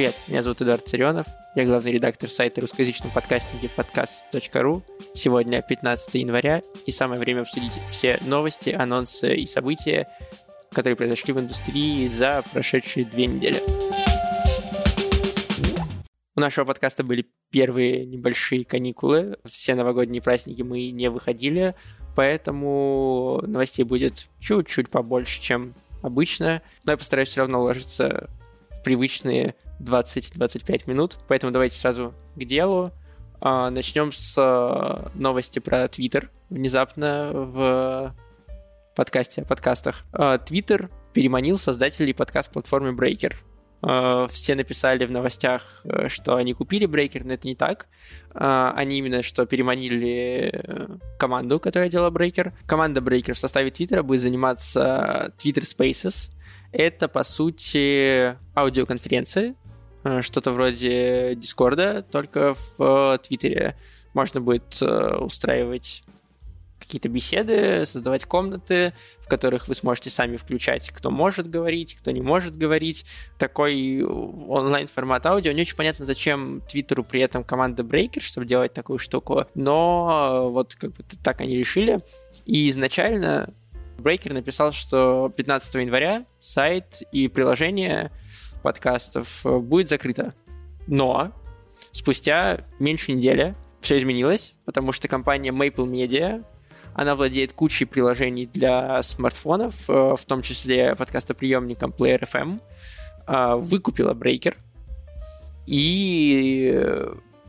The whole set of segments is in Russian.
привет, меня зовут Эдуард Царенов, я главный редактор сайта русскоязычного подкастинга подкаст.ру. Сегодня 15 января, и самое время обсудить все новости, анонсы и события, которые произошли в индустрии за прошедшие две недели. У нашего подкаста были первые небольшие каникулы, все новогодние праздники мы не выходили, поэтому новостей будет чуть-чуть побольше, чем обычно, но я постараюсь все равно уложиться привычные 20-25 минут. Поэтому давайте сразу к делу. А, начнем с а, новости про Twitter. Внезапно в подкасте о подкастах. А, Twitter переманил создателей подкаст-платформы Breaker. Все написали в новостях, э, что они купили Breaker, но это не так. Они именно что переманили э, команду, которая делала Breaker. Команда Breaker в составе Twitter будет заниматься Twitter Spaces — это, по сути, аудиоконференции, что-то вроде Дискорда, только в Твиттере. Можно будет э, устраивать какие-то беседы, создавать комнаты, в которых вы сможете сами включать, кто может говорить, кто не может говорить. Такой онлайн-формат аудио. Не очень понятно, зачем Твиттеру при этом команда Breaker, чтобы делать такую штуку, но э, вот как бы так они решили. И изначально Брейкер написал, что 15 января сайт и приложение подкастов э, будет закрыто. Но спустя меньше недели все изменилось, потому что компания Maple Media, она владеет кучей приложений для смартфонов, э, в том числе подкастоприемником Player FM, э, выкупила Breaker. И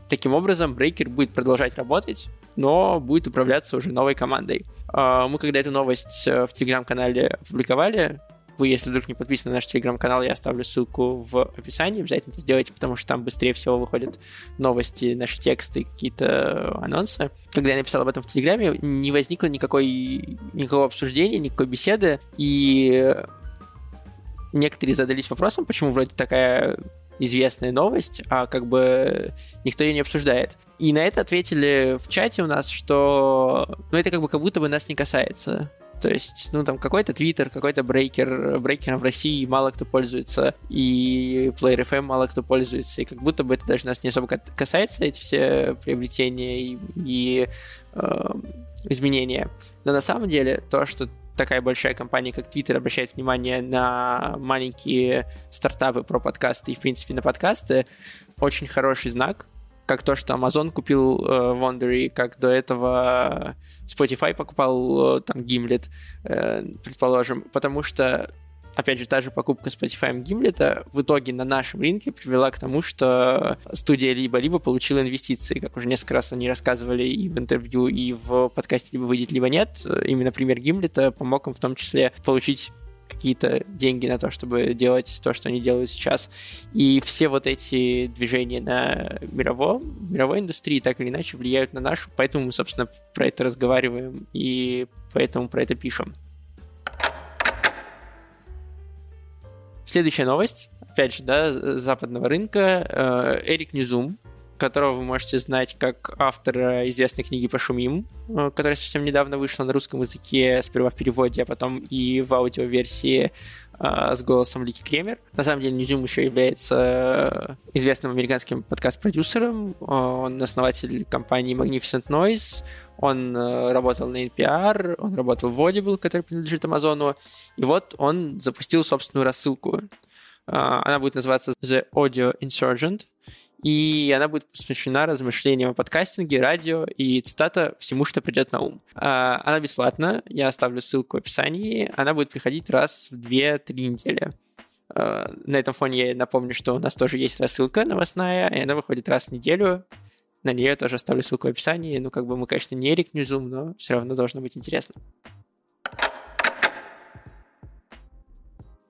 таким образом Breaker будет продолжать работать, но будет управляться уже новой командой. А, мы когда эту новость э, в телеграм-канале опубликовали, вы, если вдруг не подписаны на наш телеграм-канал, я оставлю ссылку в описании, обязательно это сделайте, потому что там быстрее всего выходят новости, наши тексты, какие-то анонсы. Когда я написал об этом в телеграме, не возникло никакой, никакого обсуждения, никакой беседы, и некоторые задались вопросом, почему вроде такая известная новость, а как бы никто ее не обсуждает. И на это ответили в чате у нас, что ну, это как бы как будто бы нас не касается. То есть, ну, там какой-то твиттер, какой-то брейкер, брейкером в России мало кто пользуется, и Player FM мало кто пользуется, и как будто бы это даже нас не особо касается, эти все приобретения и, и э, изменения. Но на самом деле то, что такая большая компания, как Twitter, обращает внимание на маленькие стартапы про подкасты и, в принципе, на подкасты, очень хороший знак, как то, что Amazon купил э, Wondery, как до этого Spotify покупал э, там Gimlet, э, предположим, потому что опять же, та же покупка Spotify Gimlet в итоге на нашем рынке привела к тому, что студия либо-либо получила инвестиции, как уже несколько раз они рассказывали и в интервью, и в подкасте «Либо выйдет, либо нет». Именно пример Гимлета помог им в том числе получить какие-то деньги на то, чтобы делать то, что они делают сейчас. И все вот эти движения на мировом, в мировой индустрии так или иначе влияют на нашу, поэтому мы, собственно, про это разговариваем и поэтому про это пишем. Следующая новость, опять же, да, западного рынка. Э, Эрик Низум, которого вы можете знать как автора известной книги «Пошумим», э, которая совсем недавно вышла на русском языке, сперва в переводе, а потом и в аудиоверсии э, с голосом Лики Кремер. На самом деле Низум еще является известным американским подкаст-продюсером. Он основатель компании Magnificent Noise. Он работал на NPR, он работал в Audible, который принадлежит Амазону. И вот он запустил собственную рассылку. Она будет называться The Audio Insurgent и она будет посвящена размышлениям о подкастинге, радио и, цитата, «всему, что придет на ум». А, она бесплатна, я оставлю ссылку в описании, она будет приходить раз в 2-3 недели. А, на этом фоне я напомню, что у нас тоже есть рассылка новостная, и она выходит раз в неделю. На нее я тоже оставлю ссылку в описании. Ну, как бы мы, конечно, не Эрик Ньюзум, но все равно должно быть интересно.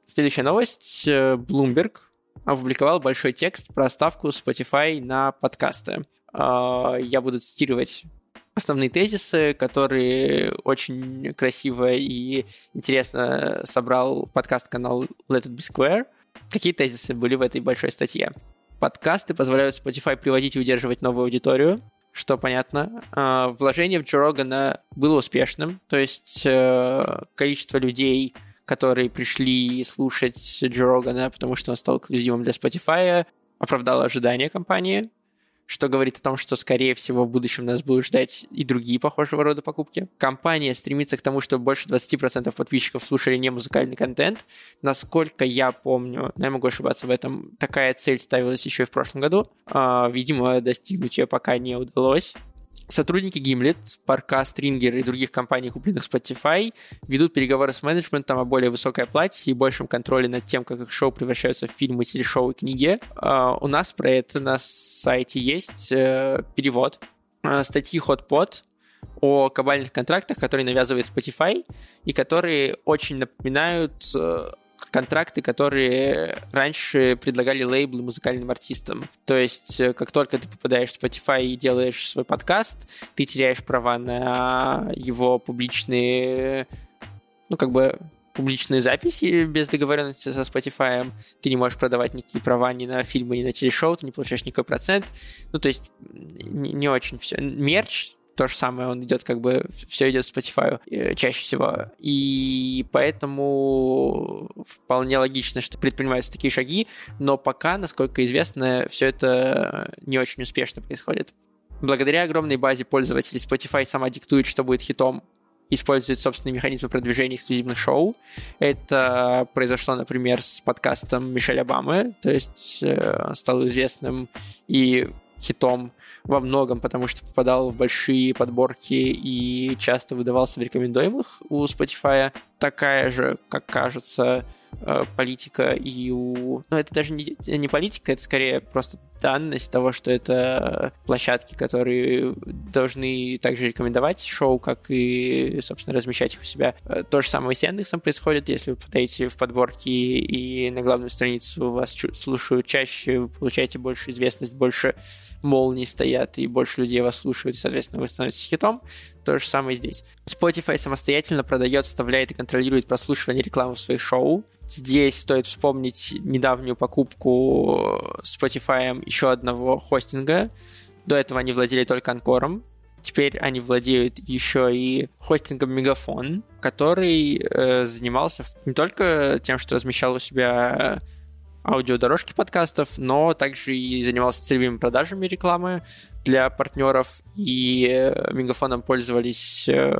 Следующая новость. Bloomberg опубликовал большой текст про ставку Spotify на подкасты. А, я буду цитировать основные тезисы, которые очень красиво и интересно собрал подкаст-канал Let It Be Square. Какие тезисы были в этой большой статье? Подкасты позволяют Spotify приводить и удерживать новую аудиторию, что понятно. А, вложение в Джо Рогана было успешным, то есть э, количество людей, которые пришли слушать Джо Рогана, потому что он стал эксклюзивом для Spotify, оправдало ожидания компании, что говорит о том, что, скорее всего, в будущем нас будут ждать и другие похожего рода покупки. Компания стремится к тому, чтобы больше 20% подписчиков слушали не музыкальный контент. Насколько я помню, но я могу ошибаться в этом, такая цель ставилась еще и в прошлом году. А, видимо, достигнуть ее пока не удалось. Сотрудники Gimlet, Парка, Stringer и других компаний, купленных Spotify, ведут переговоры с менеджментом о более высокой оплате и большем контроле над тем, как их шоу превращаются в фильмы, телешоу и книги. Uh, у нас про это на сайте есть uh, перевод uh, статьи HotPot о кабальных контрактах, которые навязывает Spotify и которые очень напоминают контракты, которые раньше предлагали лейблы музыкальным артистам. То есть, э, как только ты попадаешь в Spotify и делаешь свой подкаст, ты теряешь права на его публичные, ну, как бы, публичные записи без договоренности со Spotify. Ты не можешь продавать никакие права ни на фильмы, ни на телешоу, ты не получаешь никакой процент. Ну, то есть, не, не очень все. Мерч то же самое, он идет как бы, все идет Spotify э, чаще всего. И поэтому вполне логично, что предпринимаются такие шаги, но пока, насколько известно, все это не очень успешно происходит. Благодаря огромной базе пользователей Spotify сама диктует, что будет хитом, использует собственные механизмы продвижения эксклюзивных шоу. Это произошло, например, с подкастом Мишель Обамы, то есть э, стал известным и хитом во многом, потому что попадал в большие подборки и часто выдавался в рекомендуемых у Spotify. Такая же, как кажется, э, политика и у... Ну, это даже не, не политика, это скорее просто данность того, что это площадки, которые должны также рекомендовать шоу, как и, собственно, размещать их у себя. Э, то же самое с Яндексом происходит, если вы попадаете в подборки и на главную страницу вас слушают чаще, вы получаете больше известность, больше молнии стоят, и больше людей вас слушают, и, соответственно, вы становитесь хитом. То же самое здесь. Spotify самостоятельно продает, вставляет и контролирует прослушивание рекламы в своих шоу. Здесь стоит вспомнить недавнюю покупку Spotify еще одного хостинга. До этого они владели только Анкором. Теперь они владеют еще и хостингом Мегафон, который э, занимался не только тем, что размещал у себя аудиодорожки подкастов, но также и занимался целевыми продажами рекламы для партнеров, и э, Мегафоном пользовались э,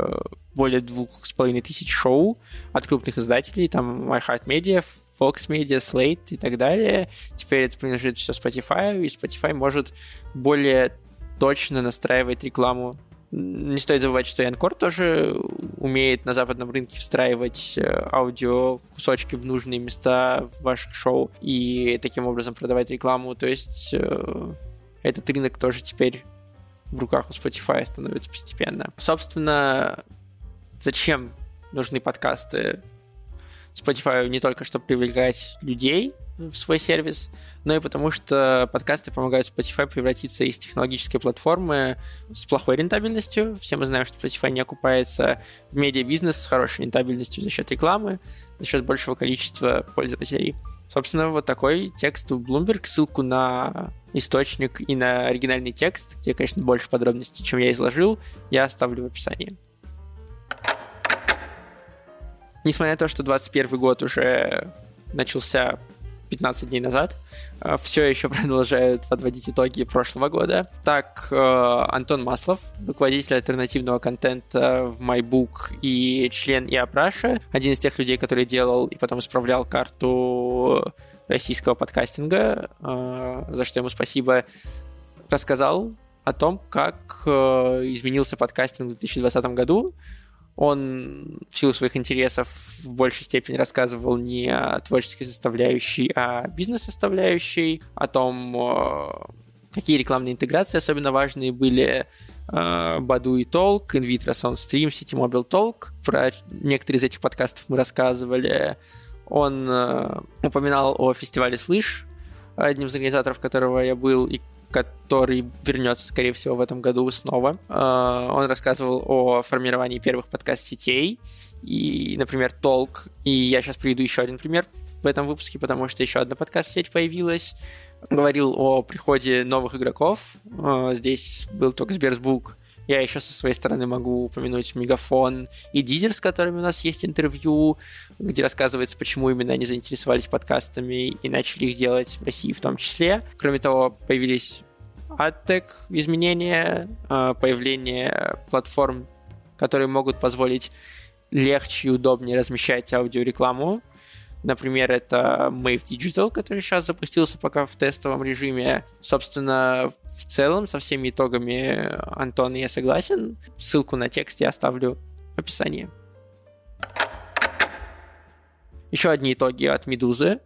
более двух с половиной тысяч шоу от крупных издателей, там iHeartMedia, Fox Media, Slate и так далее. Теперь это принадлежит все Spotify, и Spotify может более точно настраивать рекламу не стоит забывать, что Янкор тоже умеет на западном рынке встраивать э, аудио кусочки в нужные места в ваших шоу и таким образом продавать рекламу. То есть э, этот рынок тоже теперь в руках у Spotify становится постепенно. Собственно, зачем нужны подкасты Spotify не только чтобы привлекать людей в свой сервис, но и потому что подкасты помогают Spotify превратиться из технологической платформы с плохой рентабельностью. Все мы знаем, что Spotify не окупается в медиабизнес с хорошей рентабельностью за счет рекламы, за счет большего количества пользователей. Собственно, вот такой текст в Bloomberg. Ссылку на источник и на оригинальный текст, где, конечно, больше подробностей, чем я изложил, я оставлю в описании. Несмотря на то, что 2021 год уже начался 15 дней назад, э, все еще продолжают подводить итоги прошлого года. Так, э, Антон Маслов, руководитель альтернативного контента в MyBook и член Иапраша, один из тех людей, который делал и потом исправлял карту российского подкастинга, э, за что ему спасибо, рассказал о том, как изменился подкастинг в 2020 году, он в силу своих интересов в большей степени рассказывал не о творческой составляющей, а о бизнес-составляющей, о том, э, какие рекламные интеграции особенно важные были э, Баду и Толк, Invitro Soundstream, City Mobile Talk. Про некоторые из этих подкастов мы рассказывали. Он э, упоминал о фестивале «Слышь», одним из организаторов которого я был, и который вернется, скорее всего, в этом году снова. А, он рассказывал о формировании первых подкаст-сетей, и, например, Толк. И я сейчас приведу еще один пример в этом выпуске, потому что еще одна подкаст-сеть появилась. Говорил о приходе новых игроков. А, здесь был только Сберзвук, Я еще со своей стороны могу упомянуть Мегафон и Дизель, с которыми у нас есть интервью, где рассказывается, почему именно они заинтересовались подкастами и начали их делать в России в том числе. Кроме того, появились AdTech изменения, а, появление платформ, которые могут позволить легче и удобнее размещать аудиорекламу. Например, это Mave Digital, который сейчас запустился пока в тестовом режиме. Собственно, в целом, со всеми итогами Антон я согласен. Ссылку на текст я оставлю в описании. Еще одни итоги от Медузы.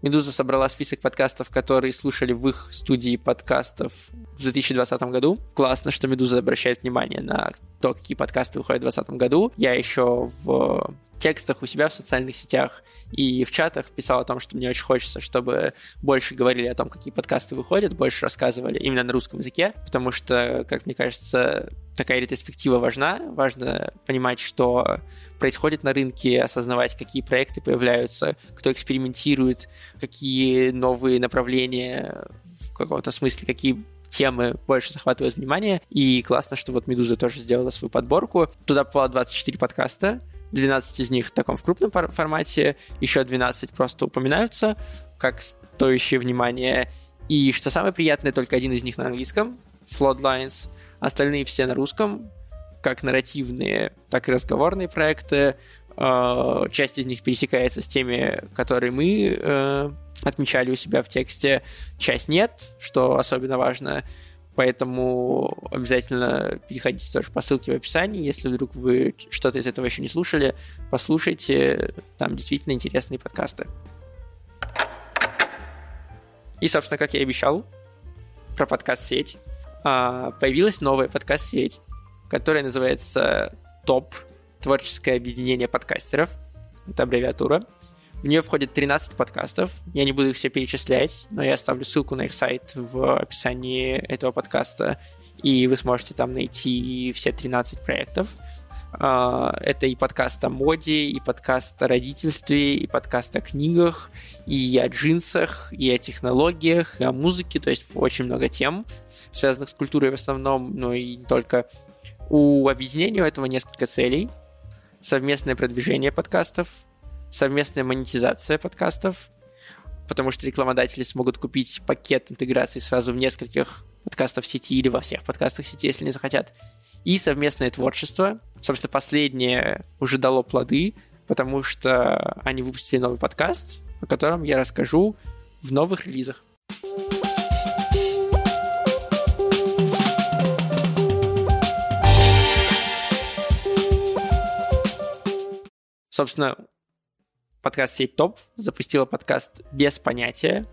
Медуза собрала список подкастов, которые слушали в их студии подкастов в 2020 году. Классно, что Медуза обращает внимание на то, какие подкасты выходят в 2020 году. Я еще в текстах у себя в социальных сетях и в чатах писал о том, что мне очень хочется, чтобы больше говорили о том, какие подкасты выходят, больше рассказывали именно на русском языке, потому что, как мне кажется, такая ретроспектива важна. Важно понимать, что происходит на рынке, осознавать, какие проекты появляются, кто экспериментирует, какие новые направления в каком-то смысле, какие темы больше захватывают внимание. И классно, что вот Медуза тоже сделала свою подборку. Туда попало 24 подкаста. 12 из них в таком в крупном формате, еще 12 просто упоминаются как стоящие внимания. И что самое приятное, только один из них на английском, Floodlines, остальные все на русском, как нарративные, так и разговорные проекты. Э, часть из них пересекается с теми, которые мы э, отмечали у себя в тексте, часть нет, что особенно важно. Поэтому обязательно переходите тоже по ссылке в описании. Если вдруг вы что-то из этого еще не слушали, послушайте. Там действительно интересные подкасты. И, собственно, как я и обещал, про подкаст-сеть. А, появилась новая подкаст-сеть, которая называется ТОП, Творческое объединение подкастеров. Это аббревиатура. В нее входит 13 подкастов. Я не буду их все перечислять, но я оставлю ссылку на их сайт в описании этого подкаста, и вы сможете там найти все 13 проектов. А, это и подкаст о моде, и подкаст о родительстве, и подкаст о книгах, и о джинсах, и о технологиях, и о музыке, то есть очень много тем, связанных с культурой в основном, но и не только. У объединения у этого несколько целей. Совместное продвижение подкастов, совместная монетизация подкастов, потому что рекламодатели смогут купить пакет интеграции сразу в нескольких подкастах сети или во всех подкастах сети, если не захотят. И совместное творчество. Собственно, последнее уже дало плоды, потому что они выпустили новый подкаст, о котором я расскажу в новых релизах. Собственно, подкаст-сеть ТОП запустила подкаст «Без понятия».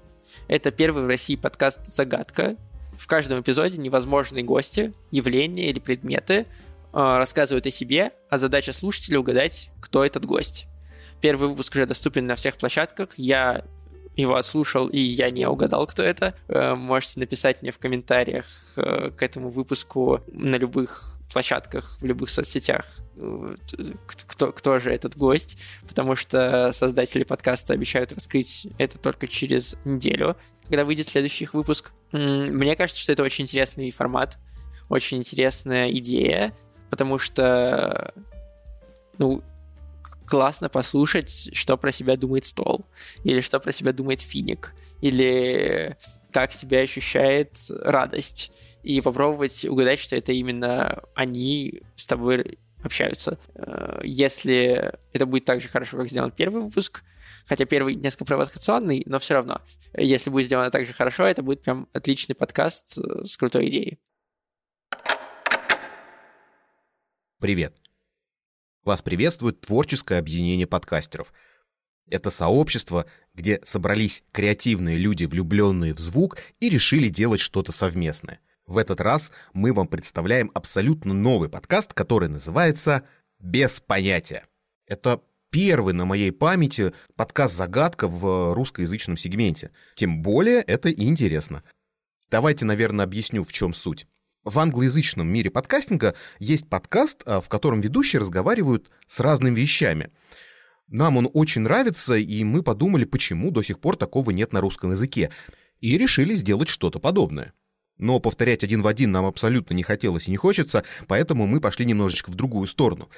Это первый в России подкаст «Загадка». В каждом эпизоде невозможные гости, явления или предметы э, рассказывают о себе, а задача слушателя угадать, кто этот гость. Первый выпуск уже доступен на всех площадках. Я его отслушал, и я не угадал, кто это. Э, можете написать мне в комментариях э, к этому выпуску на любых площадках, в любых соцсетях, э, кто, кто же этот гость, потому что создатели подкаста обещают раскрыть это только через неделю, когда выйдет следующий выпуск. Мне кажется, что это очень интересный формат, очень интересная идея, потому что ну, классно послушать, что про себя думает стол, или что про себя думает финик, или как себя ощущает радость, и попробовать угадать, что это именно они с тобой общаются. Э, если это будет так же хорошо, как сделан первый выпуск, хотя первый несколько провокационный, но все равно, если будет сделано так же хорошо, это будет прям отличный подкаст э, с крутой идеей. Привет. Вас приветствует творческое объединение подкастеров. Это сообщество, где собрались креативные люди, влюбленные в звук, и решили делать что-то совместное. В этот раз мы вам представляем абсолютно новый подкаст, который называется «Без понятия». Это первый на моей памяти подкаст-загадка в русскоязычном сегменте. Тем более это интересно. Давайте, наверное, объясню, в чем суть. В англоязычном мире подкастинга есть подкаст, а, в котором ведущие разговаривают с разными вещами. Нам он очень нравится, и мы подумали, почему до сих пор такого нет на русском языке, и решили сделать что-то подобное. Но повторять один в один нам абсолютно не хотелось и не хочется, поэтому мы пошли немножечко в другую сторону.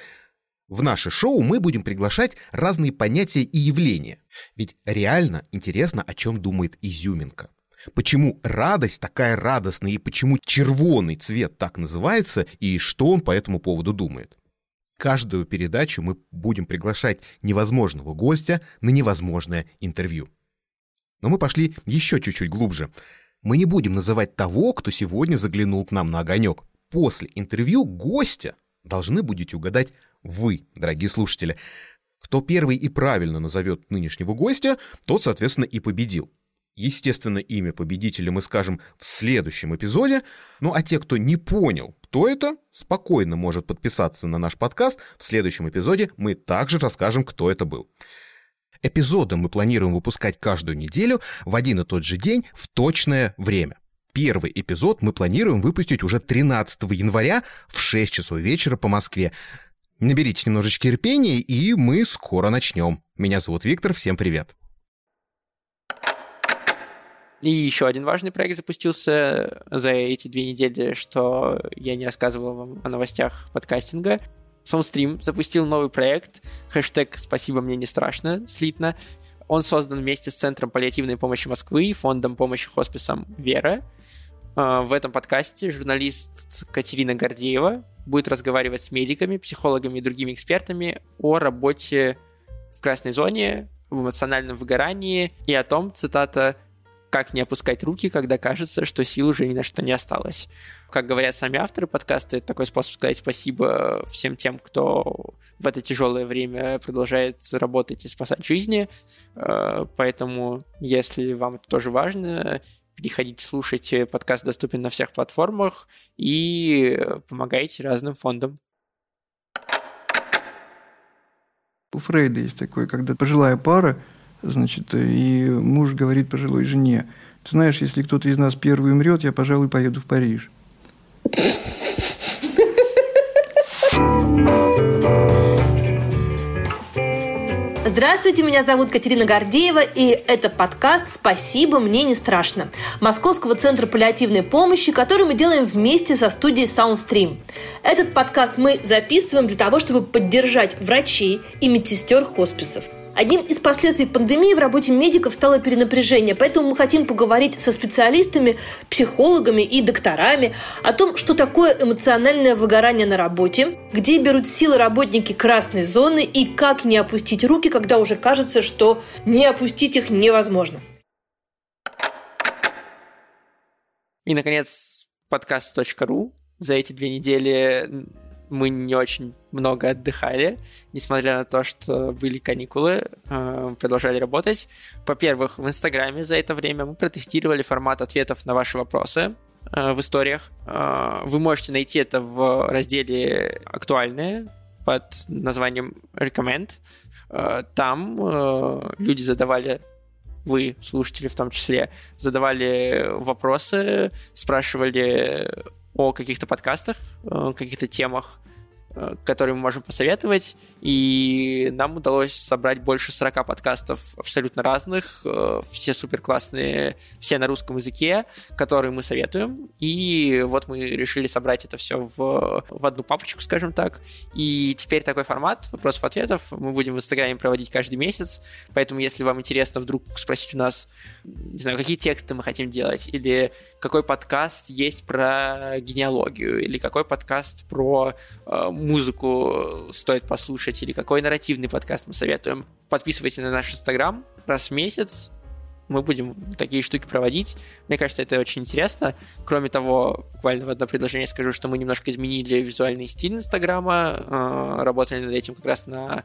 В наше шоу мы будем приглашать разные понятия и явления. Ведь реально интересно, о чем думает изюминка. Почему радость такая радостная и почему червоный цвет так называется и что он по этому поводу думает. Каждую передачу мы будем приглашать невозможного гостя на невозможное интервью. Но мы пошли еще чуть-чуть глубже. Мы не будем называть того, кто сегодня заглянул к нам на огонек. После интервью гостя должны будете угадать вы, дорогие слушатели. Кто первый и правильно назовет нынешнего гостя, тот, соответственно, и победил. Естественно, имя победителя мы скажем в следующем эпизоде. Ну а те, кто не понял, кто это, спокойно может подписаться на наш подкаст. В следующем эпизоде мы также расскажем, кто это был. Эпизоды мы планируем выпускать каждую неделю в один и тот же день в точное время. Первый эпизод мы планируем выпустить уже 13 января в 6 часов вечера по Москве. Наберите немножечко терпения, и мы скоро начнем. Меня зовут Виктор, всем привет. И еще один важный проект запустился за эти две недели, что я не рассказывал вам о новостях подкастинга. Soundstream запустил новый проект, хэштег «Спасибо, мне не страшно», слитно. Он создан вместе с Центром паллиативной помощи Москвы и Фондом помощи хосписам «Вера». А, в этом подкасте журналист Катерина Гордеева будет разговаривать с медиками, психологами и другими экспертами о работе в красной зоне, в эмоциональном выгорании и о том, цитата, как не опускать руки, когда кажется, что сил уже ни на что не осталось. Как говорят сами авторы подкаста, это такой способ сказать спасибо всем тем, кто в это тяжелое время продолжает работать и спасать жизни. Э, поэтому, если вам это тоже важно, переходите, слушайте. Подкаст доступен на всех платформах и помогайте разным фондам. У Фрейда есть такое, когда пожилая пара Значит, и муж говорит пожилой жене, ты знаешь, если кто-то из нас первый умрет, я, пожалуй, поеду в Париж. Здравствуйте, меня зовут Катерина Гордеева, и это подкаст «Спасибо, мне не страшно» Московского центра паллиативной помощи, который мы делаем вместе со студией Soundstream. Этот подкаст мы записываем для того, чтобы поддержать врачей и медсестер хосписов – Одним из последствий пандемии в работе медиков стало перенапряжение, поэтому мы хотим поговорить со специалистами, психологами и докторами о том, что такое эмоциональное выгорание на работе, где берут силы работники красной зоны и как не опустить руки, когда уже кажется, что не опустить их невозможно. И, наконец, подкаст.ру. За эти две недели мы не очень много отдыхали, несмотря на то, что были каникулы, э, продолжали работать. Во-первых, в Инстаграме за это время мы протестировали формат ответов на ваши вопросы э, в историях. Э, вы можете найти это в разделе «Актуальные» под названием «Recommend». Там люди задавали вы, слушатели в том числе, задавали вопросы, спрашивали о каких-то подкастах, каких-то темах, которые мы можем посоветовать, и нам удалось собрать больше 40 подкастов абсолютно разных, э, все супер классные, все на русском языке, которые мы советуем, и вот мы решили собрать это все в, в одну папочку, скажем так, и теперь такой формат вопросов-ответов мы будем в Инстаграме проводить каждый месяц, поэтому если вам интересно вдруг спросить у нас, не знаю, какие тексты мы хотим делать, или какой подкаст есть про генеалогию, или какой подкаст про э, музыку стоит послушать или какой нарративный подкаст мы советуем, подписывайтесь на наш инстаграм раз в месяц. Мы будем такие штуки проводить. Мне кажется, это очень интересно. Кроме того, буквально в одно предложение скажу, что мы немножко изменили визуальный стиль Инстаграма, э, работали над этим как раз на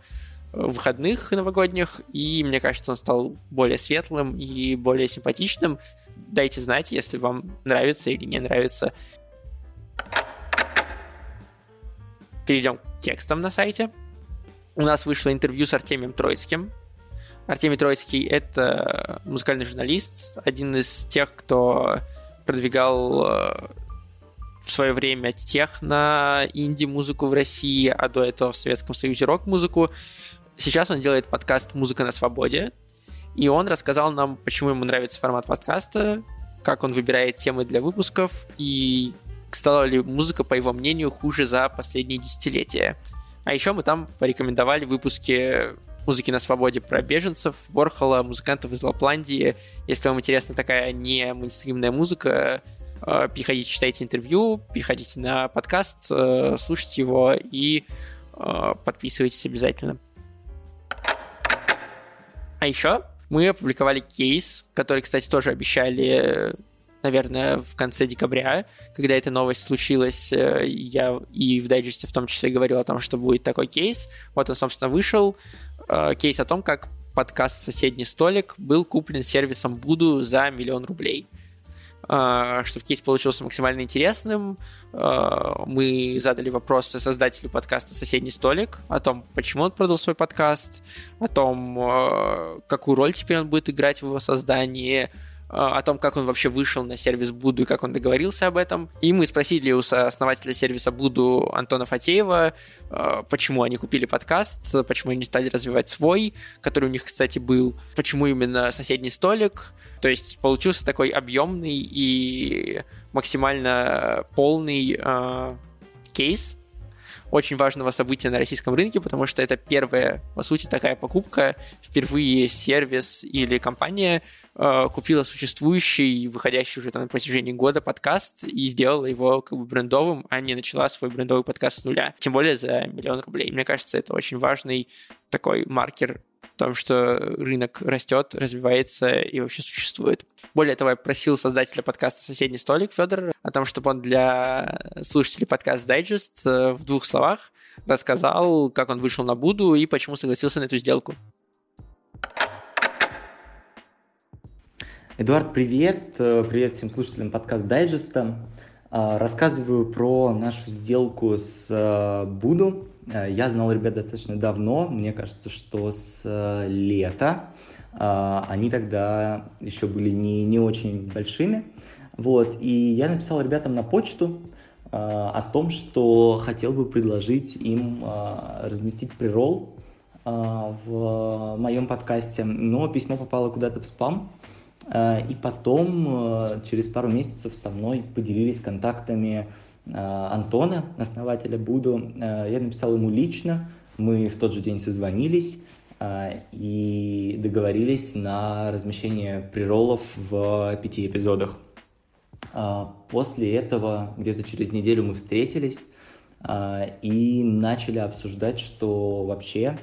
выходных новогодних, и мне кажется, он стал более светлым и более симпатичным. Дайте знать, если вам нравится или не нравится. Перейдем к текстам на сайте. У нас вышло интервью с Артемием Троицким. Артемий Троицкий — это музыкальный журналист, один из тех, кто продвигал э, в свое время техно, инди-музыку в России, а до этого в Советском Союзе рок-музыку. Сейчас он делает подкаст «Музыка на свободе», и он рассказал нам, почему ему нравится формат подкаста, как он выбирает темы для выпусков и стала ли музыка, по его мнению, хуже за последние десятилетия. А еще мы там порекомендовали выпуски музыки на свободе про беженцев, Ворхола, музыкантов из Лапландии. Если вам интересна такая не мейнстримная музыка, э, переходите, читайте интервью, переходите на подкаст, э, слушайте его и э, подписывайтесь обязательно. А еще мы опубликовали кейс, который, кстати, тоже обещали наверное, в конце декабря, когда эта новость случилась, э, я и в дайджесте в том числе говорил о том, что будет такой кейс. Вот он, собственно, вышел. Э, кейс о том, как подкаст «Соседний столик» был куплен сервисом Буду за миллион рублей. Э, Чтобы кейс получился максимально интересным, мы задали вопросы создателю подкаста «Соседний столик» о том, почему он продал свой подкаст, о том, какую роль теперь он будет играть в его создании, о том, как он вообще вышел на сервис Буду и как он договорился об этом. И мы спросили у основателя сервиса Буду Антона Фатеева, а, почему они купили подкаст, почему они стали развивать свой, который у них, кстати, был, почему именно соседний столик. То есть получился такой объемный и максимально полный э, кейс очень важного события на российском рынке, потому что это первая, по сути, такая покупка. Впервые сервис или компания э, купила существующий, выходящий уже там на протяжении года подкаст и сделала его как бы брендовым, а не начала свой брендовый подкаст с нуля. Тем более за миллион рублей. Мне кажется, это очень важный такой маркер том, что рынок растет, развивается и вообще существует. Более того, я просил создателя подкаста «Соседний столик» Федор о том, чтобы он для слушателей подкаста Digest э, в двух словах рассказал, как он вышел на Буду и почему согласился на эту сделку. Эдуард, привет. Э, привет всем слушателям подкаста Дайджеста. Э, рассказываю про нашу сделку с Буду. Э, я знал ребят достаточно давно, мне кажется, что с э, лета. Э, они тогда еще были не, не очень большими. Вот, и я написал ребятам на почту о том, что хотел бы предложить им разместить прирол в моем подкасте, но письмо попало куда-то в спам, и потом через пару месяцев со мной поделились контактами Антона, основателя Буду. Э, я написал ему лично, мы в тот же день созвонились э, и договорились на размещение приролов в пяти эпизодах. После этого, где-то через неделю мы встретились и начали обсуждать, что вообще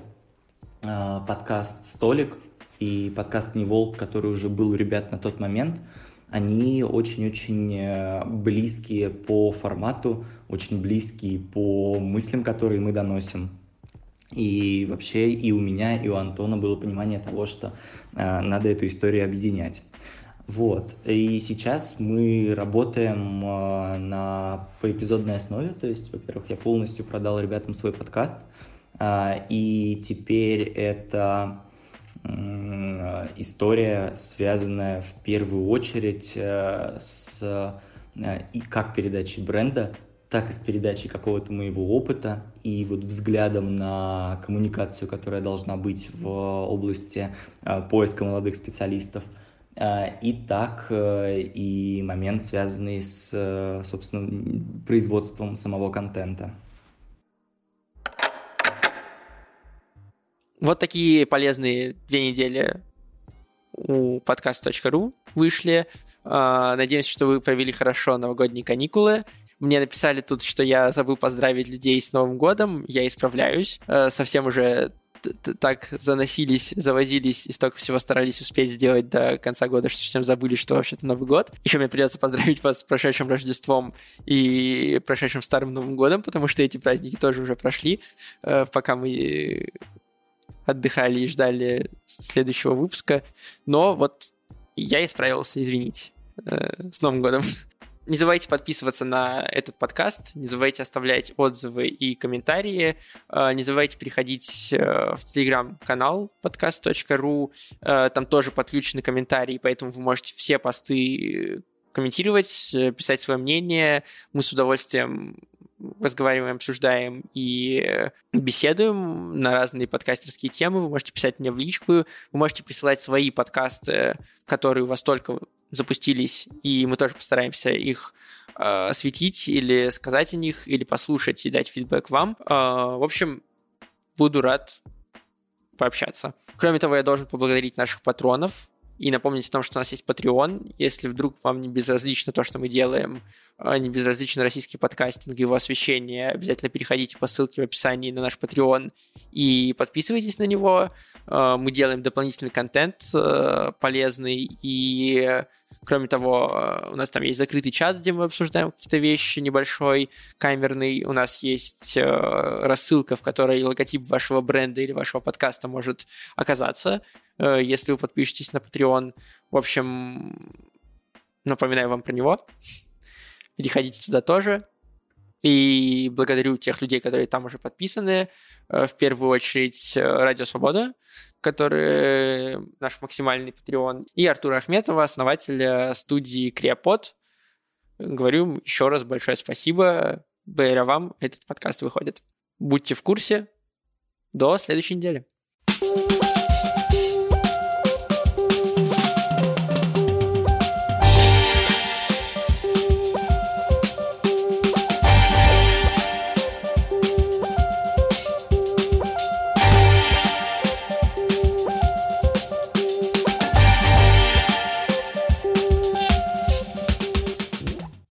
подкаст «Столик» и подкаст «Не волк», который уже был у ребят на тот момент – они очень-очень э, близкие по формату, очень близкие по мыслям, которые мы доносим. И вообще и у меня, и у Антона было понимание того, что э, надо эту историю объединять. Вот. И сейчас мы работаем э, на поэпизодной основе, то есть, во-первых, я полностью продал ребятам свой подкаст, э, и теперь это история, связанная в первую очередь э, с э, и как передачей бренда, так и с передачей какого-то моего опыта и вот взглядом на коммуникацию, которая должна быть в области э, поиска молодых специалистов. И так и момент, связанный с, собственно, производством самого контента. Вот такие полезные две недели у подкаст.ру вышли. А, надеемся, что вы провели хорошо новогодние каникулы. Мне написали тут, что я забыл поздравить людей с Новым годом. Я исправляюсь. А, совсем уже так заносились, завозились и столько всего старались успеть сделать до конца года, что совсем забыли, что вообще-то Новый год. Еще мне придется поздравить вас с прошедшим Рождеством и прошедшим Старым Новым годом, потому что эти праздники тоже уже прошли, а, пока мы отдыхали и ждали следующего выпуска. Но вот я исправился, извините. Э, с Новым годом. Не забывайте подписываться на этот подкаст, не забывайте оставлять отзывы и комментарии, э, не забывайте переходить э, в телеграм-канал подкаст.ру, там тоже подключены комментарии, поэтому вы можете все посты комментировать, писать свое мнение. Мы с удовольствием разговариваем, обсуждаем и э, беседуем на разные подкастерские темы. Вы можете писать мне в личку, вы можете присылать свои подкасты, которые у вас только запустились, и мы тоже постараемся их э, осветить или сказать о них, или послушать и дать фидбэк вам. Э, в общем, буду рад пообщаться. Кроме того, я должен поблагодарить наших патронов, и напомнить о том, что у нас есть Patreon. Если вдруг вам не безразлично то, что мы делаем, а, не безразличен российский подкастинг и его освещение, обязательно переходите по ссылке в описании на наш Patreon и подписывайтесь на него. А, мы делаем дополнительный контент а, полезный и Кроме того, у нас там есть закрытый чат, где мы обсуждаем какие-то вещи небольшой, камерный. У нас есть рассылка, в которой логотип вашего бренда или вашего подкаста может оказаться. Э, если вы подпишетесь на Patreon. В общем, напоминаю вам про него. Переходите туда тоже. И благодарю тех людей, которые там уже подписаны. Э, в первую очередь э, Радио Свобода, который наш максимальный Patreon. И Артура Ахметова, основателя студии Креопод. Говорю еще раз большое спасибо. Благодаря вам этот подкаст выходит. Будьте в курсе. До следующей недели.